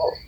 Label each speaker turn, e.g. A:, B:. A: people